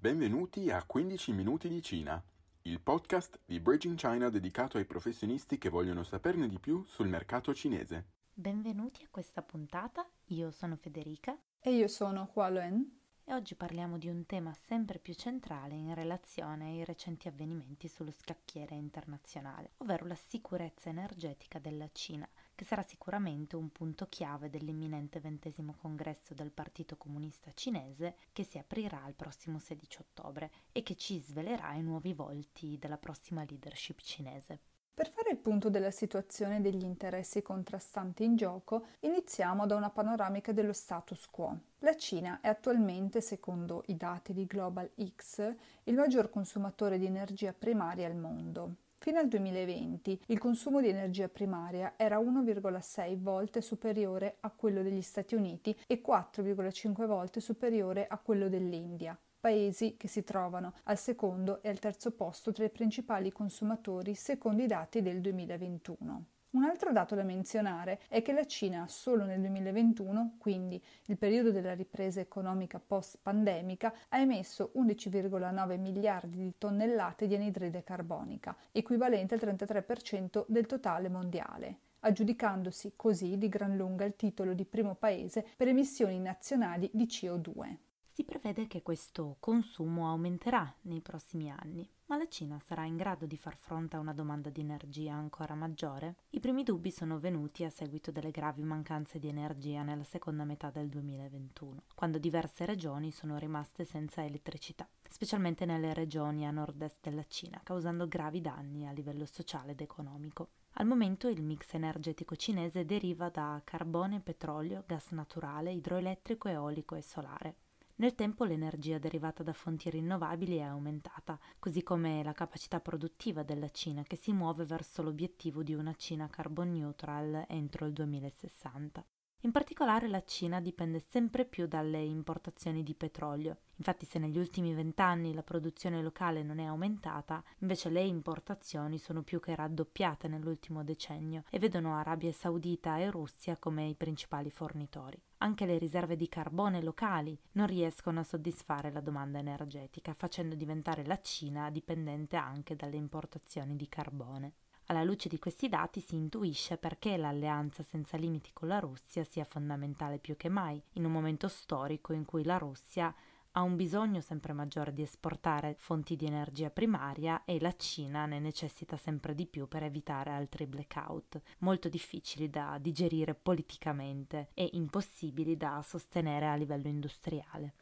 Benvenuti a 15 minuti di Cina, il podcast di Bridging China dedicato ai professionisti che vogliono saperne di più sul mercato cinese. Benvenuti a questa puntata, io sono Federica. E io sono Hua Luen e oggi parliamo di un tema sempre più centrale in relazione ai recenti avvenimenti sullo scacchiere internazionale, ovvero la sicurezza energetica della Cina, che sarà sicuramente un punto chiave dell'imminente ventesimo congresso del Partito Comunista Cinese che si aprirà il prossimo 16 ottobre e che ci svelerà i nuovi volti della prossima leadership cinese. Per fare il punto della situazione degli interessi contrastanti in gioco, iniziamo da una panoramica dello status quo. La Cina è attualmente, secondo i dati di Global X, il maggior consumatore di energia primaria al mondo. Fino al 2020 il consumo di energia primaria era 1,6 volte superiore a quello degli Stati Uniti e 4,5 volte superiore a quello dell'India paesi che si trovano al secondo e al terzo posto tra i principali consumatori secondo i dati del 2021. Un altro dato da menzionare è che la Cina solo nel 2021, quindi il periodo della ripresa economica post-pandemica, ha emesso 11,9 miliardi di tonnellate di anidride carbonica, equivalente al 33% del totale mondiale aggiudicandosi così di gran lunga il titolo di primo paese per emissioni nazionali di CO2. Si prevede che questo consumo aumenterà nei prossimi anni, ma la Cina sarà in grado di far fronte a una domanda di energia ancora maggiore? I primi dubbi sono venuti a seguito delle gravi mancanze di energia nella seconda metà del 2021, quando diverse regioni sono rimaste senza elettricità, specialmente nelle regioni a nord-est della Cina, causando gravi danni a livello sociale ed economico. Al momento il mix energetico cinese deriva da carbone, petrolio, gas naturale, idroelettrico, eolico e solare. Nel tempo l'energia derivata da fonti rinnovabili è aumentata, così come la capacità produttiva della Cina che si muove verso l'obiettivo di una Cina carbon neutral entro il 2060. In particolare la Cina dipende sempre più dalle importazioni di petrolio. Infatti se negli ultimi vent'anni la produzione locale non è aumentata, invece le importazioni sono più che raddoppiate nell'ultimo decennio e vedono Arabia Saudita e Russia come i principali fornitori. Anche le riserve di carbone locali non riescono a soddisfare la domanda energetica, facendo diventare la Cina dipendente anche dalle importazioni di carbone. Alla luce di questi dati si intuisce perché l'alleanza senza limiti con la Russia sia fondamentale più che mai, in un momento storico in cui la Russia ha un bisogno sempre maggiore di esportare fonti di energia primaria e la Cina ne necessita sempre di più per evitare altri blackout, molto difficili da digerire politicamente e impossibili da sostenere a livello industriale.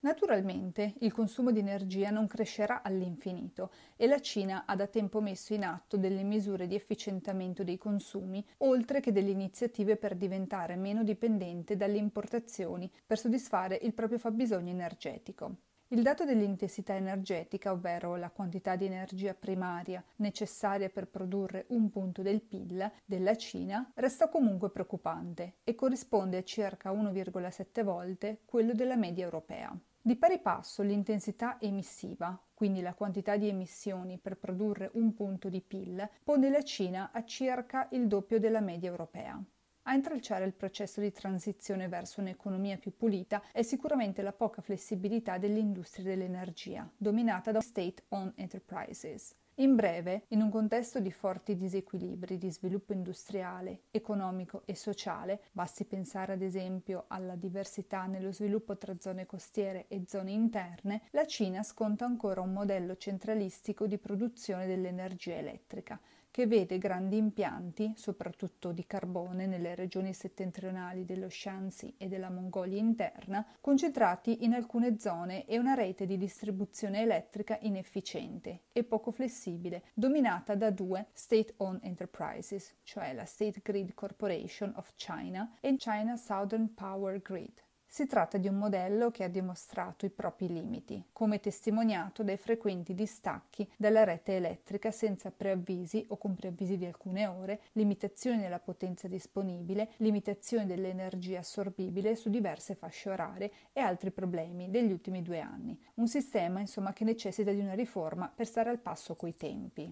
Naturalmente il consumo di energia non crescerà all'infinito e la Cina ha da tempo messo in atto delle misure di efficientamento dei consumi, oltre che delle iniziative per diventare meno dipendente dalle importazioni per soddisfare il proprio fabbisogno energetico. Il dato dell'intensità energetica, ovvero la quantità di energia primaria necessaria per produrre un punto del PIL della Cina, resta comunque preoccupante e corrisponde a circa 1,7 volte quello della media europea. Di pari passo l'intensità emissiva, quindi la quantità di emissioni per produrre un punto di PIL, pone la Cina a circa il doppio della media europea. A intralciare il processo di transizione verso un'economia più pulita è sicuramente la poca flessibilità dell'industria dell'energia, dominata da state-owned enterprises. In breve, in un contesto di forti disequilibri di sviluppo industriale, economico e sociale, basti pensare ad esempio alla diversità nello sviluppo tra zone costiere e zone interne, la Cina sconta ancora un modello centralistico di produzione dell'energia elettrica, che vede grandi impianti, soprattutto di carbone nelle regioni settentrionali dello Shanxi e della Mongolia interna, concentrati in alcune zone e una rete di distribuzione elettrica inefficiente e poco flessibile, dominata da due state-owned enterprises, cioè la State Grid Corporation of China e China Southern Power Grid. Si tratta di un modello che ha dimostrato i propri limiti, come testimoniato dai frequenti distacchi dalla rete elettrica senza preavvisi o con preavvisi di alcune ore, limitazioni nella potenza disponibile, limitazioni dell'energia assorbibile su diverse fasce orarie e altri problemi degli ultimi due anni. Un sistema, insomma, che necessita di una riforma per stare al passo coi tempi.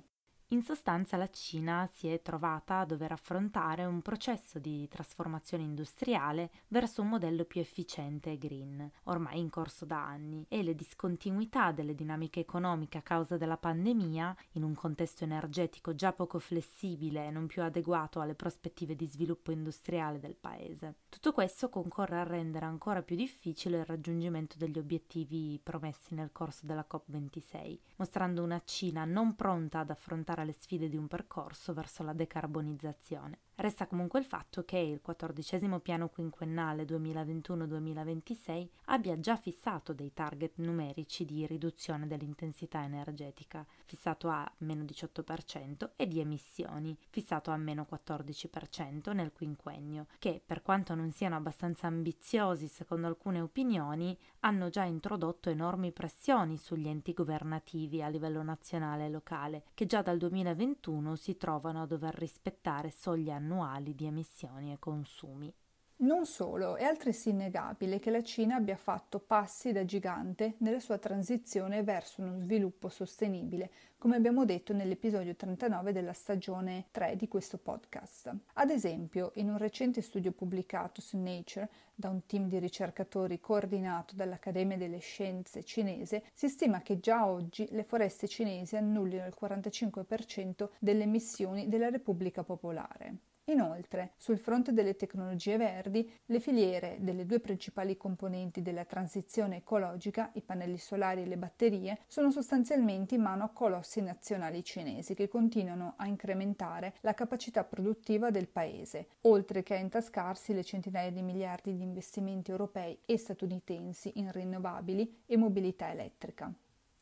In sostanza la Cina si è trovata a dover affrontare un processo di trasformazione industriale verso un modello più efficiente e green, ormai in corso da anni, e le discontinuità delle dinamiche economiche a causa della pandemia, in un contesto energetico già poco flessibile e non più adeguato alle prospettive di sviluppo industriale del paese. Tutto questo concorre a rendere ancora più difficile il raggiungimento degli obiettivi promessi nel corso della COP26, mostrando una Cina non pronta ad affrontare le sfide di un percorso verso la decarbonizzazione. Resta comunque il fatto che il quattordicesimo piano quinquennale 2021-2026 abbia già fissato dei target numerici di riduzione dell'intensità energetica, fissato a meno 18%, e di emissioni, fissato a meno 14% nel quinquennio, che per quanto non siano abbastanza ambiziosi secondo alcune opinioni, hanno già introdotto enormi pressioni sugli enti governativi a livello nazionale e locale, che già dal 2021 si trovano a dover rispettare soglie annuali di emissioni e consumi. Non solo, è altresì innegabile che la Cina abbia fatto passi da gigante nella sua transizione verso uno sviluppo sostenibile, come abbiamo detto nell'episodio 39 della stagione 3 di questo podcast. Ad esempio, in un recente studio pubblicato su Nature da un team di ricercatori coordinato dall'Accademia delle Scienze cinese, si stima che già oggi le foreste cinesi annullino il 45% delle emissioni della Repubblica Popolare. Inoltre, sul fronte delle tecnologie verdi, le filiere delle due principali componenti della transizione ecologica, i pannelli solari e le batterie, sono sostanzialmente in mano a colossi nazionali cinesi che continuano a incrementare la capacità produttiva del paese, oltre che a intascarsi le centinaia di miliardi di investimenti europei e statunitensi in rinnovabili e mobilità elettrica.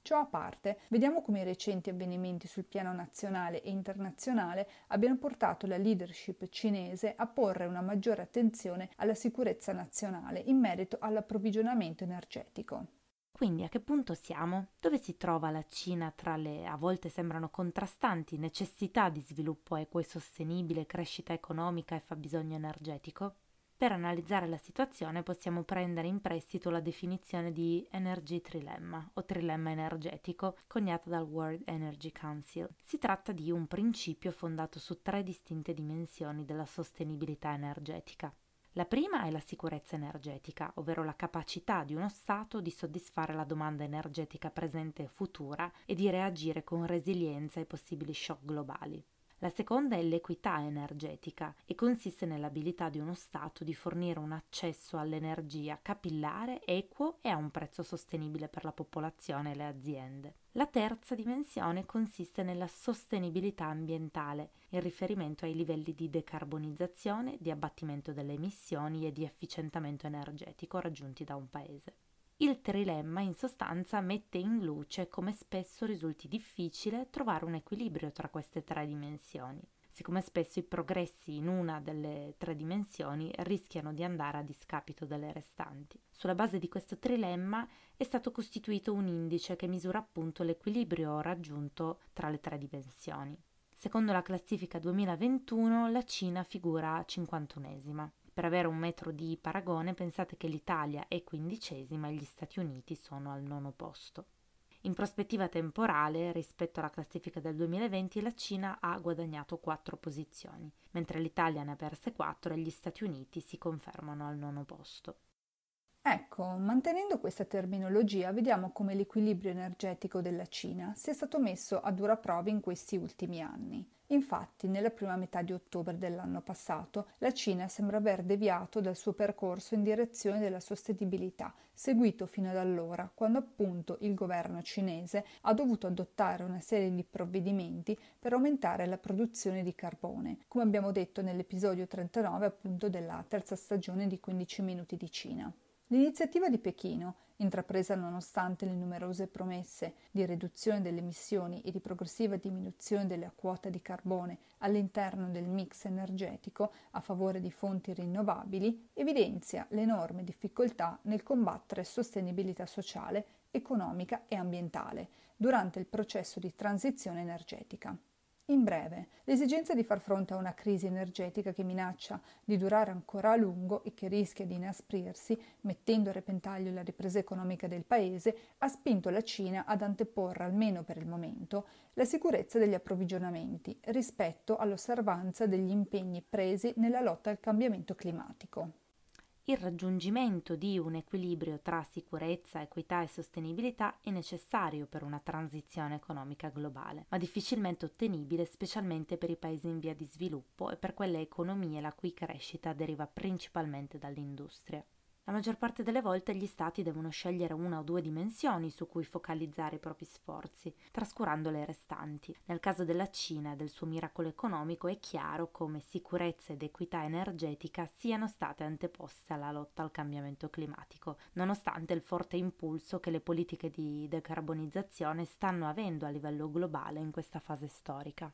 Ciò a parte, vediamo come i recenti avvenimenti sul piano nazionale e internazionale abbiano portato la leadership cinese a porre una maggiore attenzione alla sicurezza nazionale in merito all'approvvigionamento energetico. Quindi a che punto siamo? Dove si trova la Cina tra le a volte sembrano contrastanti necessità di sviluppo equo e sostenibile, crescita economica e fabbisogno energetico? Per analizzare la situazione possiamo prendere in prestito la definizione di Energy Trilemma o trilemma energetico coniata dal World Energy Council. Si tratta di un principio fondato su tre distinte dimensioni della sostenibilità energetica. La prima è la sicurezza energetica, ovvero la capacità di uno Stato di soddisfare la domanda energetica presente e futura e di reagire con resilienza ai possibili shock globali. La seconda è l'equità energetica e consiste nell'abilità di uno Stato di fornire un accesso all'energia capillare, equo e a un prezzo sostenibile per la popolazione e le aziende. La terza dimensione consiste nella sostenibilità ambientale, in riferimento ai livelli di decarbonizzazione, di abbattimento delle emissioni e di efficientamento energetico raggiunti da un Paese. Il trilemma in sostanza mette in luce come spesso risulti difficile trovare un equilibrio tra queste tre dimensioni, siccome spesso i progressi in una delle tre dimensioni rischiano di andare a discapito delle restanti. Sulla base di questo trilemma è stato costituito un indice che misura appunto l'equilibrio raggiunto tra le tre dimensioni. Secondo la classifica 2021 la Cina figura 51esima. Per avere un metro di paragone pensate che l'Italia è quindicesima e gli Stati Uniti sono al nono posto. In prospettiva temporale, rispetto alla classifica del 2020, la Cina ha guadagnato quattro posizioni, mentre l'Italia ne ha perse quattro e gli Stati Uniti si confermano al nono posto. Ecco, mantenendo questa terminologia, vediamo come l'equilibrio energetico della Cina sia stato messo a dura prova in questi ultimi anni. Infatti, nella prima metà di ottobre dell'anno passato, la Cina sembra aver deviato dal suo percorso in direzione della sostenibilità, seguito fino ad allora, quando appunto il governo cinese ha dovuto adottare una serie di provvedimenti per aumentare la produzione di carbone, come abbiamo detto nell'episodio 39 appunto della terza stagione di 15 minuti di Cina. L'iniziativa di Pechino, intrapresa nonostante le numerose promesse di riduzione delle emissioni e di progressiva diminuzione della quota di carbone all'interno del mix energetico a favore di fonti rinnovabili, evidenzia le enormi difficoltà nel combattere sostenibilità sociale, economica e ambientale durante il processo di transizione energetica. In breve, l'esigenza di far fronte a una crisi energetica che minaccia di durare ancora a lungo e che rischia di inasprirsi, mettendo a repentaglio la ripresa economica del paese, ha spinto la Cina ad anteporre, almeno per il momento, la sicurezza degli approvvigionamenti rispetto all'osservanza degli impegni presi nella lotta al cambiamento climatico il raggiungimento di un equilibrio tra sicurezza, equità e sostenibilità è necessario per una transizione economica globale, ma difficilmente ottenibile specialmente per i paesi in via di sviluppo e per quelle economie la cui crescita deriva principalmente dall'industria. La maggior parte delle volte gli stati devono scegliere una o due dimensioni su cui focalizzare i propri sforzi, trascurando le restanti. Nel caso della Cina e del suo miracolo economico è chiaro come sicurezza ed equità energetica siano state anteposte alla lotta al cambiamento climatico, nonostante il forte impulso che le politiche di decarbonizzazione stanno avendo a livello globale in questa fase storica.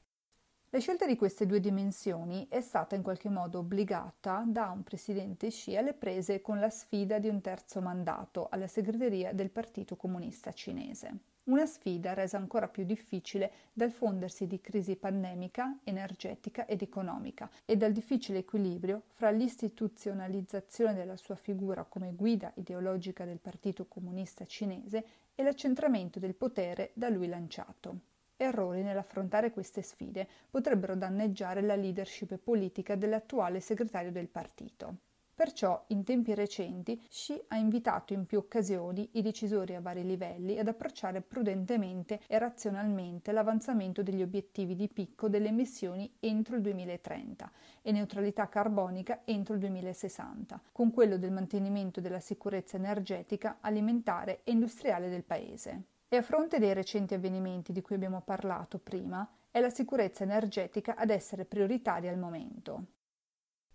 La scelta di queste due dimensioni è stata in qualche modo obbligata da un presidente Xi alle prese con la sfida di un terzo mandato alla segreteria del Partito Comunista Cinese. Una sfida resa ancora più difficile dal fondersi di crisi pandemica, energetica ed economica e dal difficile equilibrio fra l'istituzionalizzazione della sua figura come guida ideologica del Partito Comunista Cinese e l'accentramento del potere da lui lanciato. Errori nell'affrontare queste sfide potrebbero danneggiare la leadership politica dell'attuale segretario del partito. Perciò, in tempi recenti, Xi ha invitato in più occasioni i decisori a vari livelli ad approcciare prudentemente e razionalmente l'avanzamento degli obiettivi di picco delle emissioni entro il 2030 e neutralità carbonica entro il 2060, con quello del mantenimento della sicurezza energetica, alimentare e industriale del Paese. E a fronte dei recenti avvenimenti di cui abbiamo parlato prima, è la sicurezza energetica ad essere prioritaria al momento.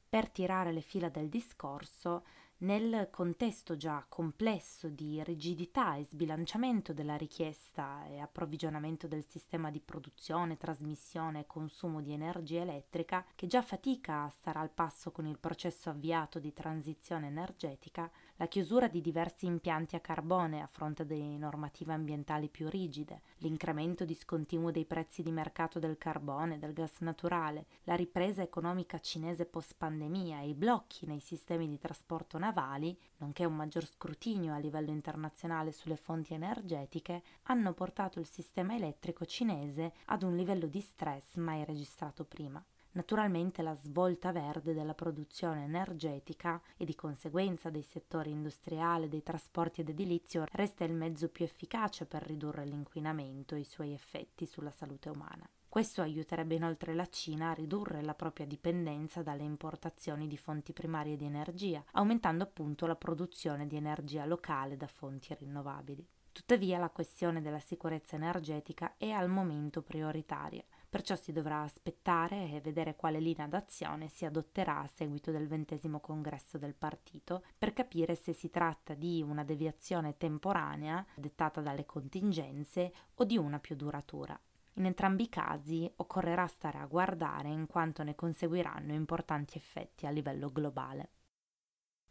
Per tirare le fila del discorso, nel contesto già complesso di rigidità e sbilanciamento della richiesta e approvvigionamento del sistema di produzione, trasmissione e consumo di energia elettrica, che già fatica a stare al passo con il processo avviato di transizione energetica, la chiusura di diversi impianti a carbone a fronte di normative ambientali più rigide, l'incremento discontinuo dei prezzi di mercato del carbone e del gas naturale, la ripresa economica cinese post pandemia e i blocchi nei sistemi di trasporto navali, nonché un maggior scrutinio a livello internazionale sulle fonti energetiche, hanno portato il sistema elettrico cinese ad un livello di stress mai registrato prima. Naturalmente la svolta verde della produzione energetica e di conseguenza dei settori industriale, dei trasporti ed edilizio resta il mezzo più efficace per ridurre l'inquinamento e i suoi effetti sulla salute umana. Questo aiuterebbe inoltre la Cina a ridurre la propria dipendenza dalle importazioni di fonti primarie di energia, aumentando appunto la produzione di energia locale da fonti rinnovabili. Tuttavia la questione della sicurezza energetica è al momento prioritaria Perciò si dovrà aspettare e vedere quale linea d'azione si adotterà a seguito del ventesimo congresso del partito per capire se si tratta di una deviazione temporanea dettata dalle contingenze o di una più duratura. In entrambi i casi occorrerà stare a guardare in quanto ne conseguiranno importanti effetti a livello globale.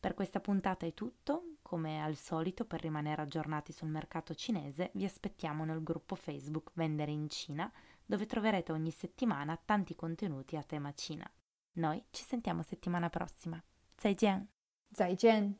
Per questa puntata è tutto, come al solito per rimanere aggiornati sul mercato cinese vi aspettiamo nel gruppo Facebook Vendere in Cina dove troverete ogni settimana tanti contenuti a tema Cina. Noi ci sentiamo settimana prossima. Zaijian! Zaijian!